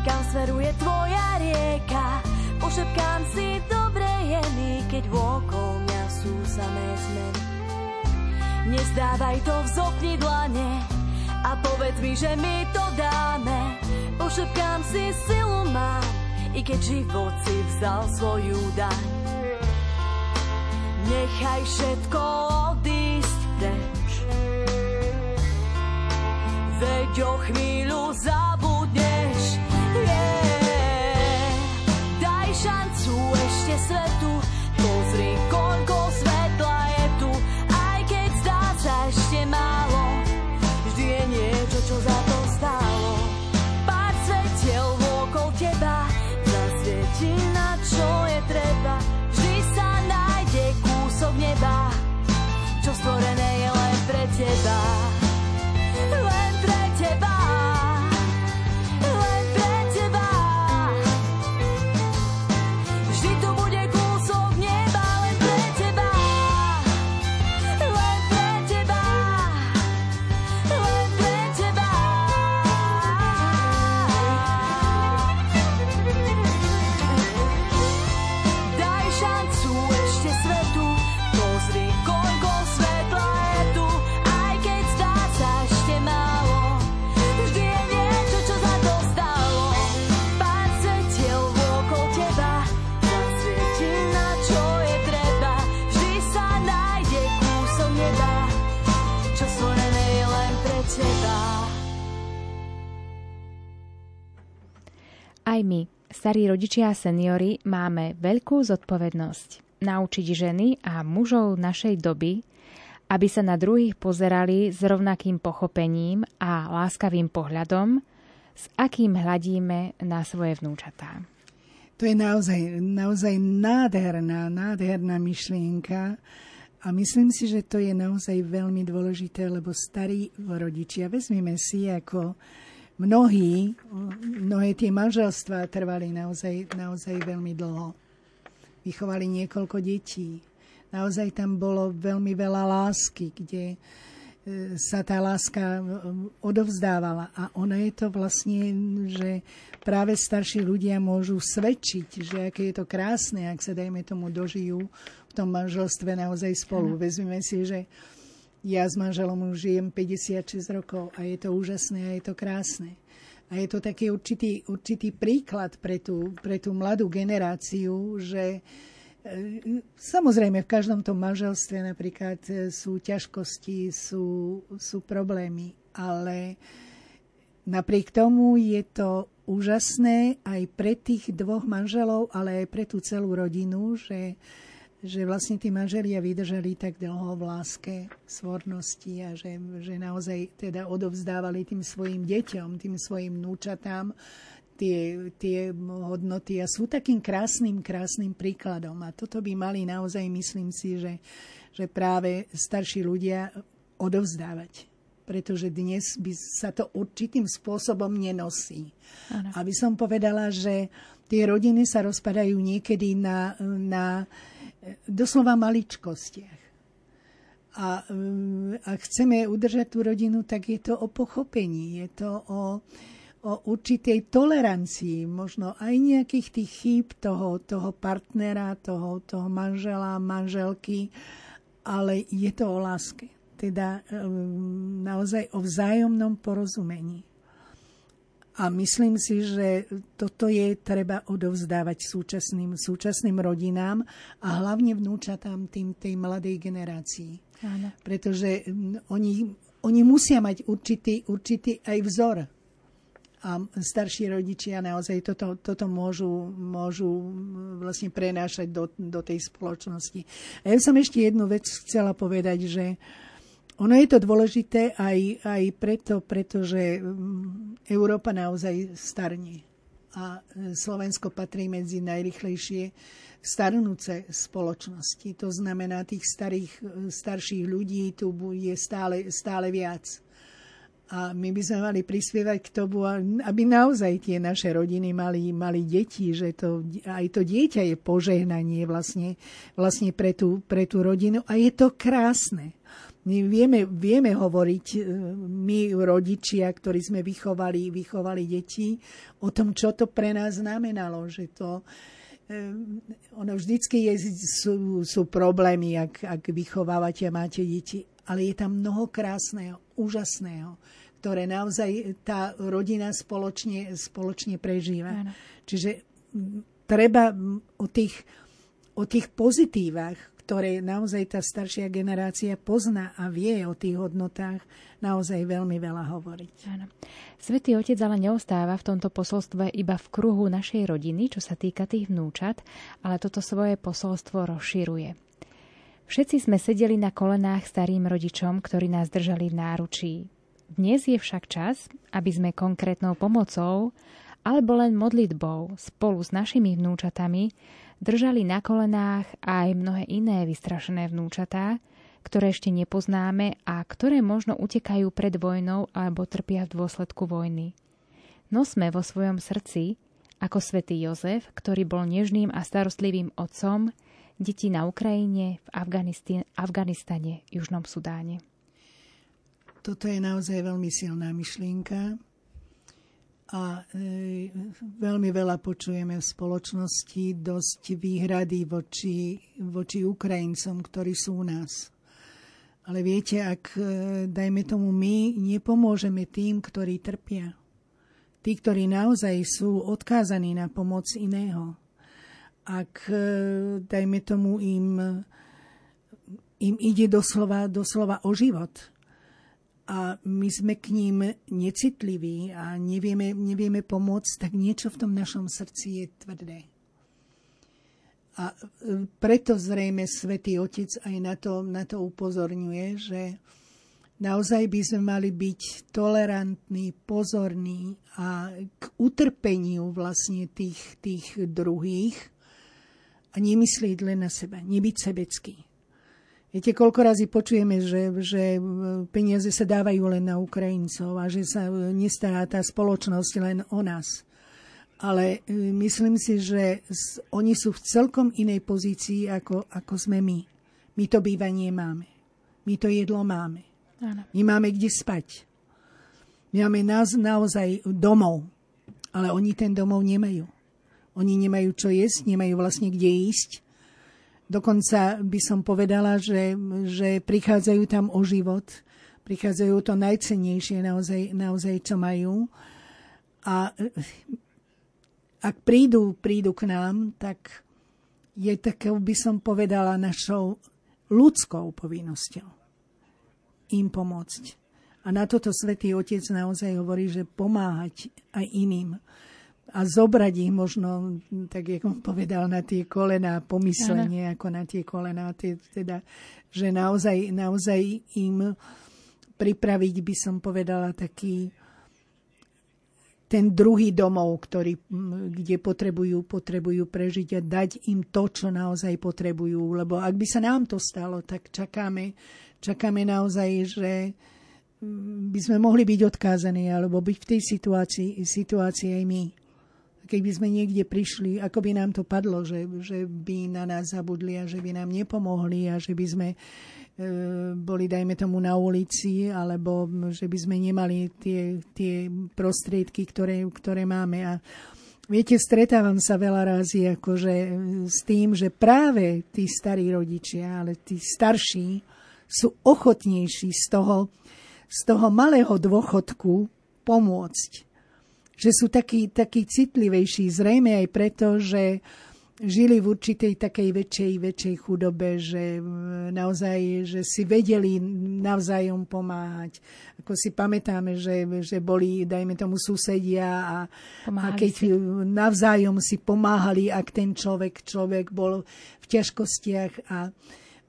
kam smeruje tvoja rieka. Pošepkám si, dobre je mi, keď vôkol mňa sú samé zmeny. Nezdávaj to, vzopni dlane a povedz mi, že my to dáme. Pošepkám si, silu mám, i keď život si vzal svoju daň. Nechaj všetko veď o chvíľu zabudneš. Yeah. Daj šancu ešte svetu, starí rodičia a seniory, máme veľkú zodpovednosť naučiť ženy a mužov našej doby, aby sa na druhých pozerali s rovnakým pochopením a láskavým pohľadom, s akým hľadíme na svoje vnúčatá. To je naozaj, naozaj nádherná, nádherná myšlienka. A myslím si, že to je naozaj veľmi dôležité, lebo starí rodičia, vezmeme si, ako mnohí, mnohé tie manželstvá trvali naozaj, naozaj veľmi dlho. Vychovali niekoľko detí. Naozaj tam bolo veľmi veľa lásky, kde e, sa tá láska e, odovzdávala. A ono je to vlastne, že práve starší ľudia môžu svedčiť, že aké je to krásne, ak sa, dajme tomu, dožijú v tom manželstve naozaj spolu. Vezmeme si, že ja s manželom už žijem 56 rokov a je to úžasné a je to krásne. A je to taký určitý, určitý príklad pre tú, pre tú mladú generáciu, že e, Samozrejme, v každom tom manželstve napríklad e, sú ťažkosti, sú, sú problémy, ale napriek tomu je to úžasné aj pre tých dvoch manželov, ale aj pre tú celú rodinu, že, že vlastne tí manželia vydržali tak dlho v láske, svornosti a že, že naozaj teda odovzdávali tým svojim deťom, tým svojim núčatám tie, tie hodnoty a sú takým krásnym, krásnym príkladom. A toto by mali naozaj, myslím si, že, že práve starší ľudia odovzdávať. Pretože dnes by sa to určitým spôsobom nenosí. Ano. Aby som povedala, že tie rodiny sa rozpadajú niekedy na, na doslova maličkostiach. A ak chceme udržať tú rodinu, tak je to o pochopení, je to o, o určitej tolerancii, možno aj nejakých tých chýb toho, toho partnera, toho, toho manžela, manželky, ale je to o láske. Teda um, naozaj o vzájomnom porozumení. A myslím si, že toto je treba odovzdávať súčasným, súčasným rodinám a hlavne vnúčatám tým, tej mladej generácii. Áno. Pretože oni, oni musia mať určitý, určitý aj vzor a starší rodičia naozaj toto, toto môžu, môžu vlastne prenášať do, do tej spoločnosti. A ja som ešte jednu vec chcela povedať, že ono je to dôležité aj, aj preto, pretože Európa naozaj starne. A Slovensko patrí medzi najrychlejšie starnúce spoločnosti. To znamená, tých starých, starších ľudí tu je stále, stále viac. A my by sme mali prispievať k tomu, aby naozaj tie naše rodiny mali, mali deti, že to, aj to dieťa je požehnanie vlastne, vlastne pre, tú, pre tú rodinu. A je to krásne. Vieme, vieme hovoriť, e, my rodičia, ktorí sme vychovali, vychovali deti, o tom, čo to pre nás znamenalo, že to, e, ono vždycky je, sú, sú problémy, ak, ak vychovávate a máte deti, ale je tam mnoho krásneho, úžasného, ktoré naozaj tá rodina spoločne, spoločne prežíva. Ano. Čiže treba o tých, o tých pozitívach, ktoré naozaj tá staršia generácia pozná a vie o tých hodnotách, naozaj veľmi veľa hovoriť. Áno. Svetý Otec ale neostáva v tomto posolstve iba v kruhu našej rodiny, čo sa týka tých vnúčat, ale toto svoje posolstvo rozširuje. Všetci sme sedeli na kolenách starým rodičom, ktorí nás držali v náručí. Dnes je však čas, aby sme konkrétnou pomocou alebo len modlitbou spolu s našimi vnúčatami držali na kolenách aj mnohé iné vystrašené vnúčatá, ktoré ešte nepoznáme a ktoré možno utekajú pred vojnou alebo trpia v dôsledku vojny. Nosme vo svojom srdci, ako svätý Jozef, ktorý bol nežným a starostlivým otcom, deti na Ukrajine, v Afganistane, Južnom Sudáne. Toto je naozaj veľmi silná myšlienka a e, veľmi veľa počujeme v spoločnosti dosť výhrady voči, voči Ukrajincom, ktorí sú u nás. Ale viete, ak, e, dajme tomu, my nepomôžeme tým, ktorí trpia, tí, ktorí naozaj sú odkázaní na pomoc iného, ak, e, dajme tomu, im, im ide doslova, doslova o život, a my sme k ním necitliví a nevieme, nevieme pomôcť, tak niečo v tom našom srdci je tvrdé. A e, preto zrejme Svetý Otec aj na to, na to upozorňuje, že naozaj by sme mali byť tolerantní, pozorní a k utrpeniu vlastne tých, tých druhých a nemyslieť len na seba, nebyť sebecký. Viete, koľko razy počujeme, že, že peniaze sa dávajú len na Ukrajincov a že sa nestará tá spoločnosť len o nás. Ale e, myslím si, že oni sú v celkom inej pozícii, ako, ako sme my. My to bývanie máme. My to jedlo máme. Áno. My máme kde spať. My máme nás naozaj domov. Ale oni ten domov nemajú. Oni nemajú čo jesť, nemajú vlastne kde ísť Dokonca by som povedala, že, že prichádzajú tam o život, prichádzajú to najcennejšie naozaj, naozaj čo majú. A ak prídu, prídu k nám, tak je takou, by som povedala, našou ľudskou povinnosťou im pomôcť. A na toto Svetý Otec naozaj hovorí, že pomáhať aj iným a zobrať ich možno, tak jak on povedal, na tie kolená, pomyslenie Aha. ako na tie kolená, teda, že naozaj, naozaj im pripraviť, by som povedala, taký ten druhý domov, ktorý, kde potrebujú, potrebujú prežiť a dať im to, čo naozaj potrebujú. Lebo ak by sa nám to stalo, tak čakáme, čakáme naozaj, že by sme mohli byť odkázaní alebo byť v tej situácii, situácii aj my keby sme niekde prišli, ako by nám to padlo, že, že by na nás zabudli a že by nám nepomohli a že by sme e, boli, dajme tomu, na ulici, alebo že by sme nemali tie, tie prostriedky, ktoré, ktoré máme. A viete, stretávam sa veľa razy akože s tým, že práve tí starí rodičia, ale tí starší sú ochotnejší z toho, z toho malého dôchodku pomôcť že sú takí, takí citlivejší, zrejme aj preto, že žili v určitej takej väčšej, väčšej chudobe, že naozaj, že si vedeli navzájom pomáhať. Ako si pamätáme, že, že boli, dajme tomu, susedia a, a keď si. navzájom si pomáhali, ak ten človek, človek bol v ťažkostiach a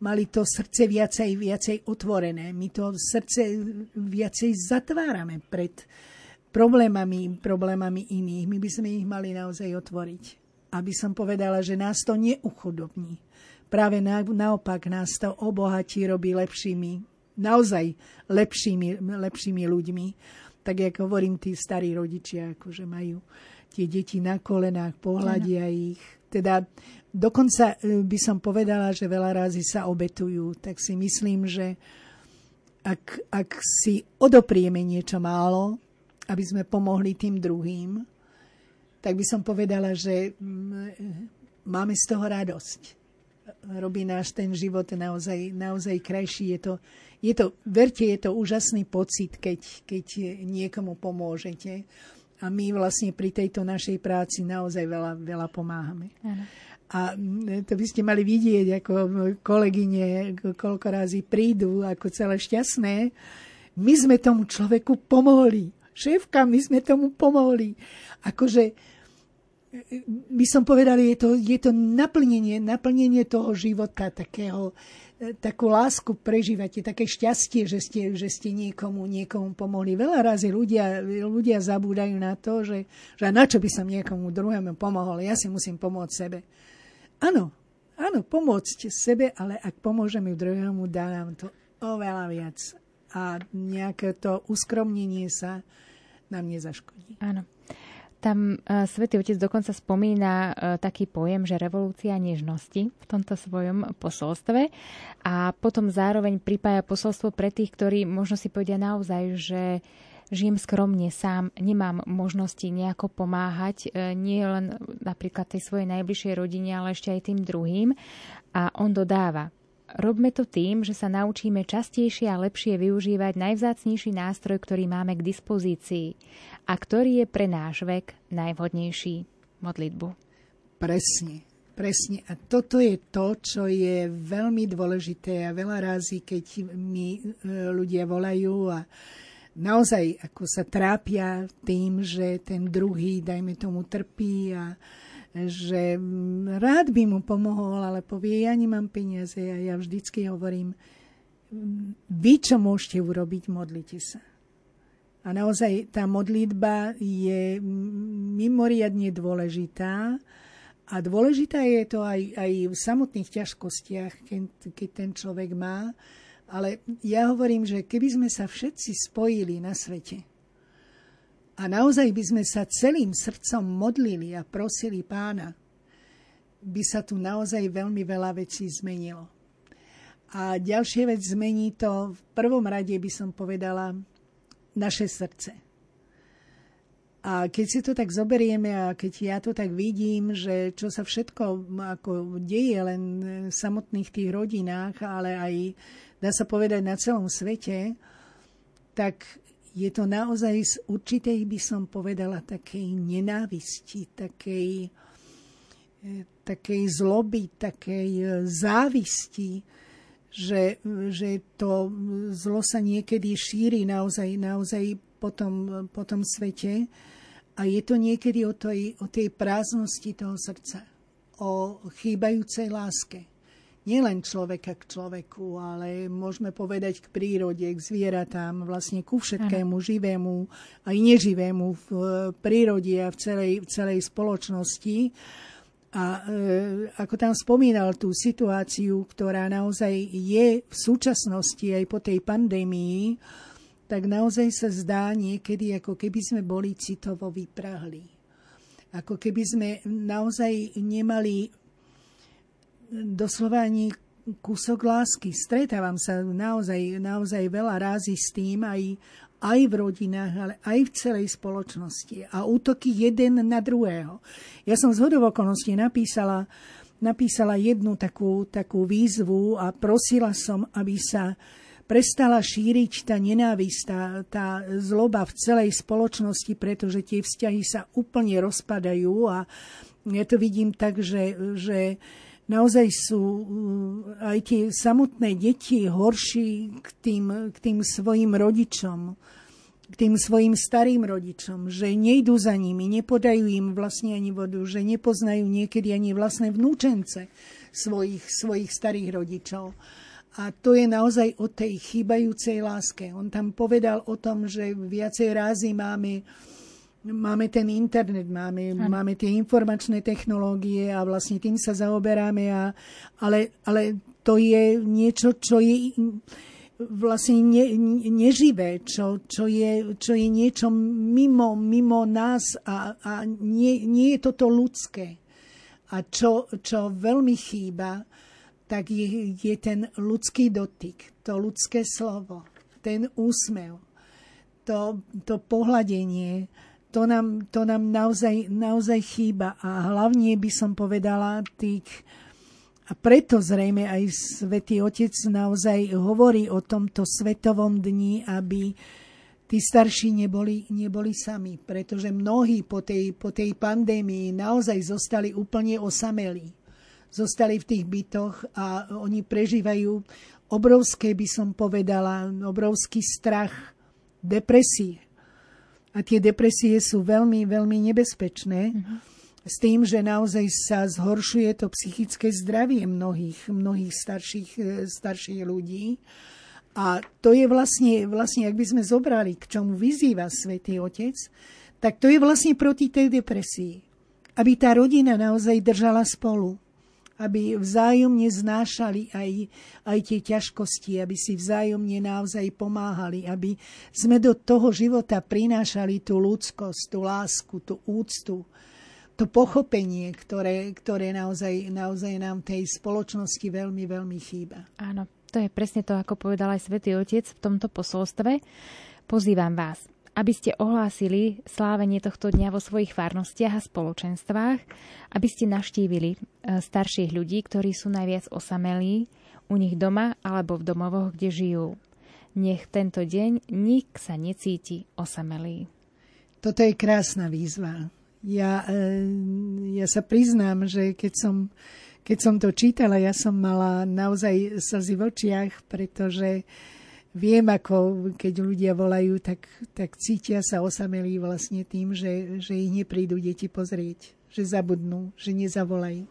mali to srdce viacej, viacej otvorené. My to srdce viacej zatvárame pred, problémami, problémami iných. My by sme ich mali naozaj otvoriť. Aby som povedala, že nás to neuchudobní. Práve na, naopak nás to obohatí, robí lepšími, naozaj lepšími, lepšími ľuďmi. Tak, ako hovorím, tí starí rodičia, akože majú tie deti na kolenách, pohľadia ano. ich. Teda dokonca e, by som povedala, že veľa razy sa obetujú. Tak si myslím, že ak, ak si odoprieme niečo málo, aby sme pomohli tým druhým, tak by som povedala, že mm, máme z toho radosť. Robí náš ten život naozaj, naozaj krajší. Je to, je to, verte, je to úžasný pocit, keď, keď niekomu pomôžete. A my vlastne pri tejto našej práci naozaj veľa, veľa pomáhame. Ano. A to by ste mali vidieť, ako kolegyne koľko razy prídu, ako celé šťastné. My sme tomu človeku pomohli. Šéfka, my sme tomu pomohli. Akože by som povedal, je to, je to naplnenie, naplnenie toho života, takého, takú lásku prežívate, také šťastie, že ste, že ste niekomu, niekomu pomohli. Veľa razy ľudia, ľudia zabúdajú na to, že, že na čo by som niekomu druhému pomohol, ja si musím pomôcť sebe. Áno, áno, pomôcť sebe, ale ak pomôžeme druhému, dá nám to oveľa viac. A nejaké to uskromnenie sa nám nezaškodí. Áno. Tam uh, Svetý Otec dokonca spomína uh, taký pojem, že revolúcia nežnosti v tomto svojom posolstve a potom zároveň pripája posolstvo pre tých, ktorí možno si povedia naozaj, že žijem skromne sám, nemám možnosti nejako pomáhať, uh, nie len napríklad tej svojej najbližšej rodine, ale ešte aj tým druhým. A on dodáva, Robme to tým, že sa naučíme častejšie a lepšie využívať najvzácnejší nástroj, ktorý máme k dispozícii a ktorý je pre náš vek najvhodnejší modlitbu. Presne, presne. A toto je to, čo je veľmi dôležité a veľa razy, keď mi e, ľudia volajú a naozaj ako sa trápia tým, že ten druhý, dajme tomu, trpí a že rád by mu pomohol, ale povie, ja nemám peniaze a ja vždycky hovorím, vy čo môžete urobiť, modlite sa. A naozaj tá modlitba je mimoriadne dôležitá a dôležitá je to aj, aj v samotných ťažkostiach, keď, keď ten človek má. Ale ja hovorím, že keby sme sa všetci spojili na svete, a naozaj by sme sa celým srdcom modlili a prosili pána, by sa tu naozaj veľmi veľa vecí zmenilo. A ďalšia vec zmení to, v prvom rade by som povedala, naše srdce. A keď si to tak zoberieme a keď ja to tak vidím, že čo sa všetko ako deje len v samotných tých rodinách, ale aj dá sa povedať na celom svete, tak je to naozaj z určitej, by som povedala, takej nenávisti, takej, eh, takej zloby, takej eh, závisti, že, že to zlo sa niekedy šíri naozaj, naozaj po tom, po tom svete. A je to niekedy o tej, o tej prázdnosti toho srdca, o chýbajúcej láske nielen človeka k človeku, ale môžeme povedať k prírode, k zvieratám, vlastne ku všetkému Aha. živému aj neživému v prírode a v celej, v celej spoločnosti. A e, ako tam spomínal tú situáciu, ktorá naozaj je v súčasnosti aj po tej pandémii, tak naozaj sa zdá niekedy, ako keby sme boli citovo vyprahli. Ako keby sme naozaj nemali doslova ani kúsok lásky. Stretávam sa naozaj, naozaj veľa rázy s tým aj, aj v rodinách, ale aj v celej spoločnosti. A útoky jeden na druhého. Ja som z hodovokonosti napísala, napísala jednu takú, takú výzvu a prosila som, aby sa prestala šíriť tá nenávisť, tá, tá zloba v celej spoločnosti, pretože tie vzťahy sa úplne rozpadajú a ja to vidím tak, že, že naozaj sú mm, aj tie samotné deti horší k tým, k tým svojim rodičom, k tým svojim starým rodičom, že nejdú za nimi, nepodajú im vlastne ani vodu, že nepoznajú niekedy ani vlastné vnúčence svojich, svojich starých rodičov. A to je naozaj o tej chýbajúcej láske. On tam povedal o tom, že viacej rázy máme uh, máme ten internet, máme, máme tie informačné technológie a vlastne tým sa zaoberáme, a, ale, ale to je niečo, čo je vlastne ne, neživé, čo, čo, je, čo je niečo mimo, mimo nás a, a nie, nie je toto ľudské. A čo, čo veľmi chýba, tak je, je ten ľudský dotyk, to ľudské slovo, ten úsmev, to, to pohľadenie, to nám, to nám naozaj, naozaj chýba. A hlavne by som povedala tých, a preto zrejme aj Svetý Otec naozaj hovorí o tomto svetovom dni, aby tí starší neboli, neboli sami, pretože mnohí po tej, po tej pandémii naozaj zostali úplne osamelí. zostali v tých bytoch a oni prežívajú obrovské, by som povedala, obrovský strach, depresie. A tie depresie sú veľmi, veľmi nebezpečné. S tým, že naozaj sa zhoršuje to psychické zdravie mnohých, mnohých starších, starších ľudí. A to je vlastne, vlastne, ak by sme zobrali, k čomu vyzýva Svetý Otec, tak to je vlastne proti tej depresii. Aby tá rodina naozaj držala spolu. Aby vzájomne znášali aj, aj tie ťažkosti, aby si vzájomne naozaj pomáhali, aby sme do toho života prinášali tú ľudskosť, tú lásku, tú úctu, to pochopenie, ktoré, ktoré naozaj, naozaj nám tej spoločnosti veľmi, veľmi chýba. Áno, to je presne to, ako povedal aj Svetý Otec v tomto posolstve. Pozývam vás, aby ste ohlásili slávenie tohto dňa vo svojich farnostiach a spoločenstvách, aby ste naštívili e, starších ľudí, ktorí sú najviac osamelí u nich doma alebo v domovoch, kde žijú. Nech tento deň nik sa necíti osamelý. Toto je krásna výzva. Ja, e, ja sa priznám, že keď som keď som to čítala, ja som mala naozaj slzy v očiach, pretože viem, ako keď ľudia volajú, tak, tak cítia sa osamelí vlastne tým, že, že ich neprídu deti pozrieť, že zabudnú, že nezavolajú.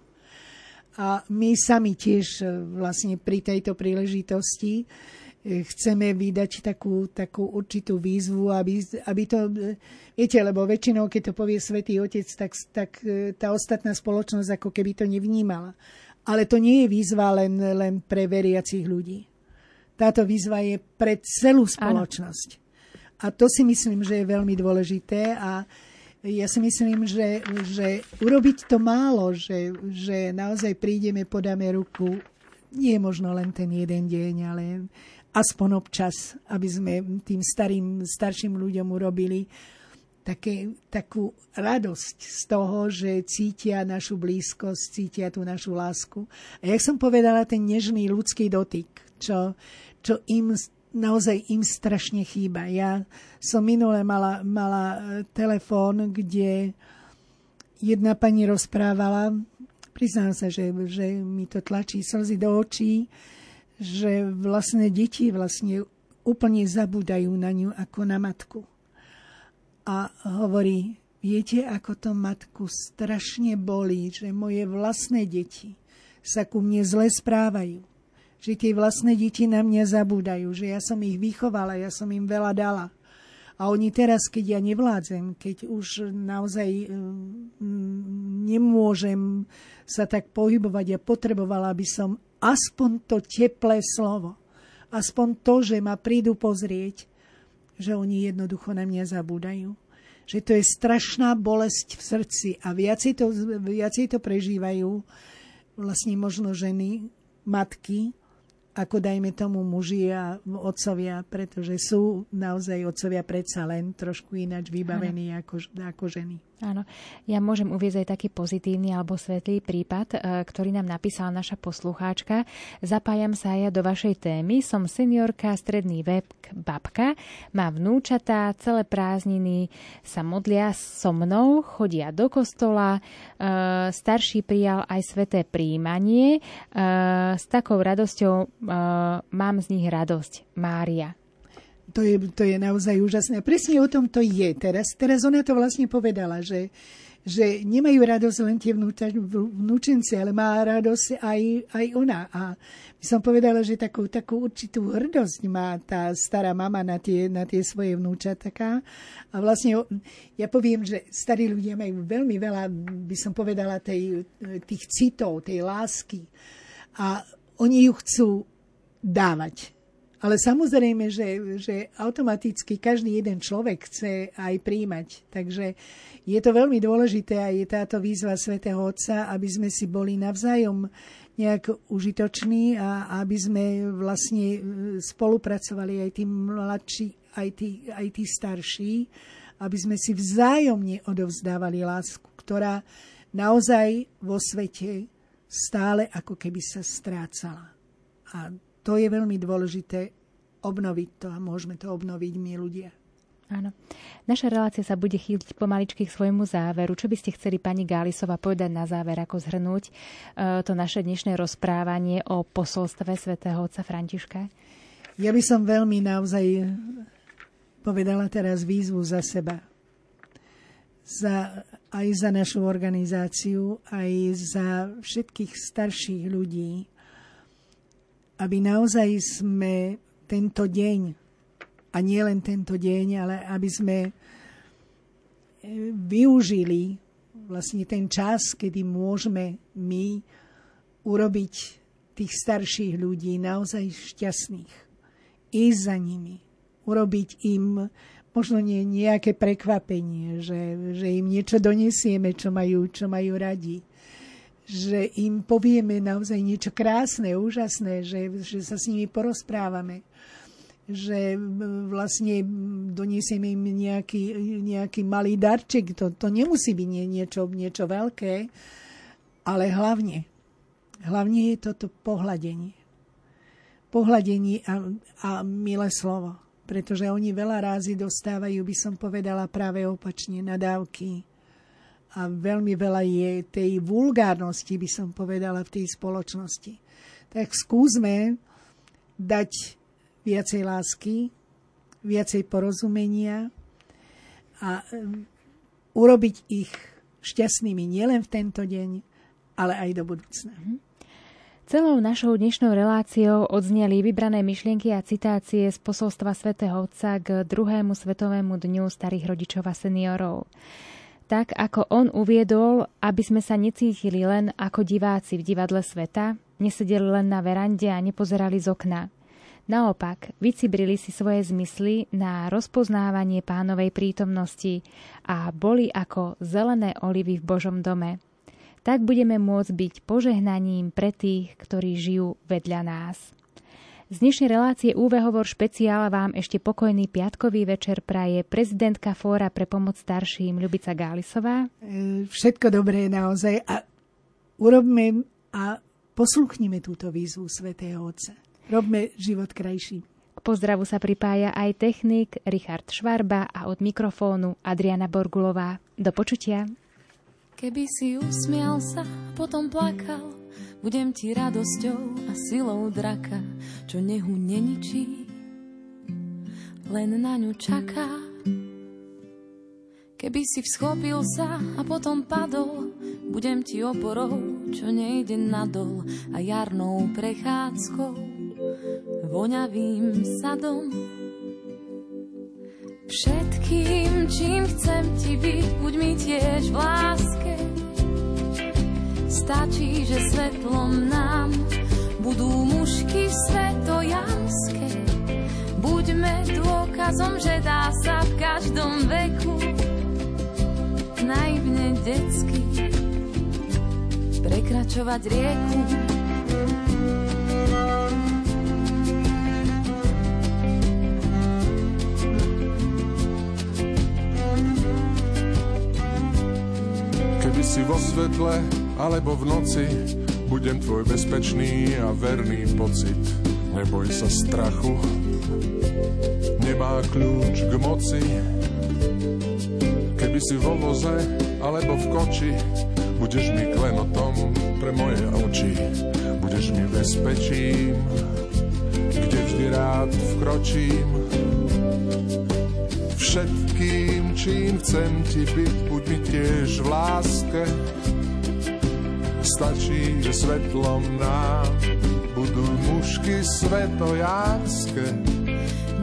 A my sami tiež vlastne pri tejto príležitosti chceme vydať takú, takú určitú výzvu, aby, aby to, viete, lebo väčšinou, keď to povie Svetý Otec, tak, tak e, tá ostatná spoločnosť ako keby to nevnímala. Ale to nie je výzva len, len pre veriacich ľudí. Táto výzva je pre celú spoločnosť. Ano. A to si myslím, že je veľmi dôležité a ja si myslím, že, že urobiť to málo, že, že naozaj prídeme, podáme ruku, nie je možno len ten jeden deň, ale aspoň občas, aby sme tým starým, starším ľuďom urobili také, takú radosť z toho, že cítia našu blízkosť, cítia tú našu lásku. A jak som povedala, ten nežný ľudský dotyk, čo, čo im naozaj im strašne chýba. Ja som minule mala, mala e, telefón, kde jedna pani rozprávala, priznám sa, že, že mi to tlačí slzy do očí, že vlastne deti vlastne úplne zabúdajú na ňu ako na matku. A hovorí, viete, ako to matku strašne bolí, že moje vlastné deti sa ku mne zle správajú. Že tie vlastné deti na mňa zabúdajú, že ja som ich vychovala, ja som im veľa dala. A oni teraz, keď ja nevládzem, keď už naozaj mm, nemôžem sa tak pohybovať, ja potrebovala by som aspoň to teplé slovo, aspoň to, že ma prídu pozrieť, že oni jednoducho na mňa zabúdajú. Že to je strašná bolesť v srdci a viacej to, viacej to prežívajú vlastne možno ženy, matky, ako dajme tomu muži a otcovia, pretože sú naozaj otcovia predsa len trošku ináč vybavení ako, ako ženy. Áno, ja môžem uvieť aj taký pozitívny alebo svetlý prípad, e, ktorý nám napísala naša poslucháčka. Zapájam sa ja do vašej témy. Som seniorka, stredný vek, babka, mám vnúčatá, celé prázdniny sa modlia so mnou, chodia do kostola, e, starší prijal aj sveté príjmanie. E, s takou radosťou mám z nich radosť. Mária to je, to je naozaj úžasné. Presne o tom to je teraz. Teraz ona to vlastne povedala, že, že nemajú radosť len tie vnúča, ale má radosť aj, aj ona. A by som povedala, že takú, takú určitú hrdosť má tá stará mama na tie, na tie svoje vnúčataká. A vlastne ja poviem, že starí ľudia majú veľmi veľa, by som povedala, tej, tých citov, tej lásky. A oni ju chcú dávať ale samozrejme, že, že automaticky každý jeden človek chce aj príjmať. Takže je to veľmi dôležité a je táto výzva svätého Otca, aby sme si boli navzájom nejak užitoční a aby sme vlastne e, spolupracovali aj tí mladší, aj tí, aj tí starší, aby sme si vzájomne odovzdávali lásku, ktorá naozaj vo svete stále ako keby sa strácala. A to je veľmi dôležité obnoviť to a môžeme to obnoviť my ľudia. Áno. Naša relácia sa bude chýliť pomaličky k svojmu záveru. Čo by ste chceli, pani Gálisova, povedať na záver, ako zhrnúť e, to naše dnešné rozprávanie o posolstve svätého otca Františka? Ja by som veľmi naozaj povedala teraz výzvu za seba. Za, aj za našu organizáciu, aj za všetkých starších ľudí, aby naozaj sme tento deň a nie len tento deň, ale aby sme e, využili vlastne ten čas, kedy môžeme my urobiť tých starších ľudí naozaj šťastných. Ísť za nimi. Urobiť im možno nie nejaké prekvapenie, že, že im niečo donesieme, čo majú, čo majú radi. Že im povieme naozaj niečo krásne, úžasné, že, že sa s nimi porozprávame že vlastne doniesieme im nejaký, nejaký malý darček. To, to nemusí byť nie, niečo, niečo veľké, ale hlavne, hlavne je toto pohľadenie. Pohľadenie a, a milé slovo. Pretože oni veľa rázy dostávajú, by som povedala, práve opačne, nadávky. A veľmi veľa je tej vulgárnosti, by som povedala, v tej spoločnosti. Tak skúsme dať viacej lásky, viacej porozumenia a urobiť ich šťastnými nielen v tento deň, ale aj do budúcna. Mhm. Celou našou dnešnou reláciou odzneli vybrané myšlienky a citácie z posolstva svätého Otca k druhému svetovému dňu starých rodičov a seniorov. Tak ako on uviedol, aby sme sa necítili len ako diváci v divadle sveta, nesedeli len na verande a nepozerali z okna. Naopak, vycibrili si svoje zmysly na rozpoznávanie pánovej prítomnosti a boli ako zelené olivy v Božom dome. Tak budeme môcť byť požehnaním pre tých, ktorí žijú vedľa nás. Z dnešnej relácie UV Hovor špeciál vám ešte pokojný piatkový večer praje prezidentka Fóra pre pomoc starším Ľubica Gálisová. E, všetko dobré naozaj a urobme a poslúchnime túto výzvu svätého Otca. Robme život krajší. K pozdravu sa pripája aj technik Richard Švarba a od mikrofónu Adriana Borgulová. Do počutia. Keby si usmial sa, potom plakal, budem ti radosťou a silou draka, čo nehu neničí, len na ňu čaká. Keby si vschopil sa a potom padol, budem ti oporou, čo nejde nadol a jarnou prechádzkou voňavým sadom. Všetkým, čím chcem ti byť, buď mi tiež v láske. Stačí, že svetlom nám budú mužky svetojanské. Buďme dôkazom, že dá sa v každom veku naivne detsky prekračovať rieku. Si vo svetle alebo v noci, budem tvoj bezpečný a verný pocit. Neboj sa strachu, nemá kľúč k moci. Keby si vo voze alebo v koči, budeš mi klenotom pre moje oči. Budeš mi bezpečím, kde vždy rád vkročím. Všetkým, čím chcem ti byť, buď mi tiež v láske. Stačí, že svetlom nám budú mužky svetojánske.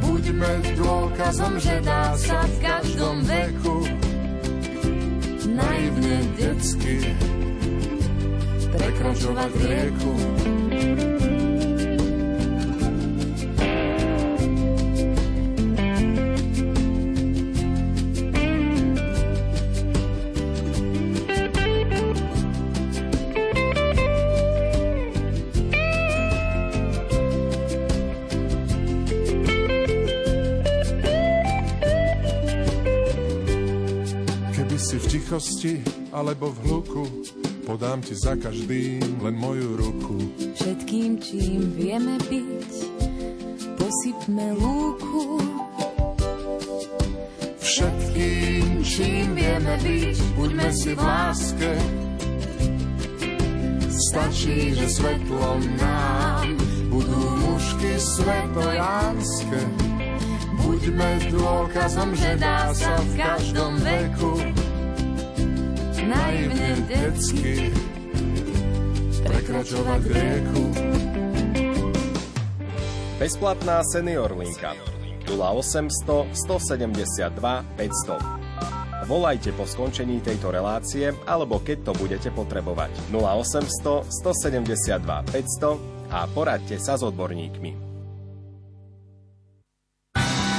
Buďme dôkazom, že dá sa v každom veku naivne detsky prekračovať rieku. Tichosti alebo v hluku, podám ti za každým len moju ruku. Všetkým, čím vieme byť, posypme lúku. všetkým, čím vieme byť, buďme si v láske. Stačí, že svetlom nám budú mužky svetojánske. Buďme dôkazom, že dá sa v každom veku naivne detsky prekračovať rieku. Bezplatná senior linka 0800 172 500. Volajte po skončení tejto relácie alebo keď to budete potrebovať 0800 172 500 a poradte sa s odborníkmi.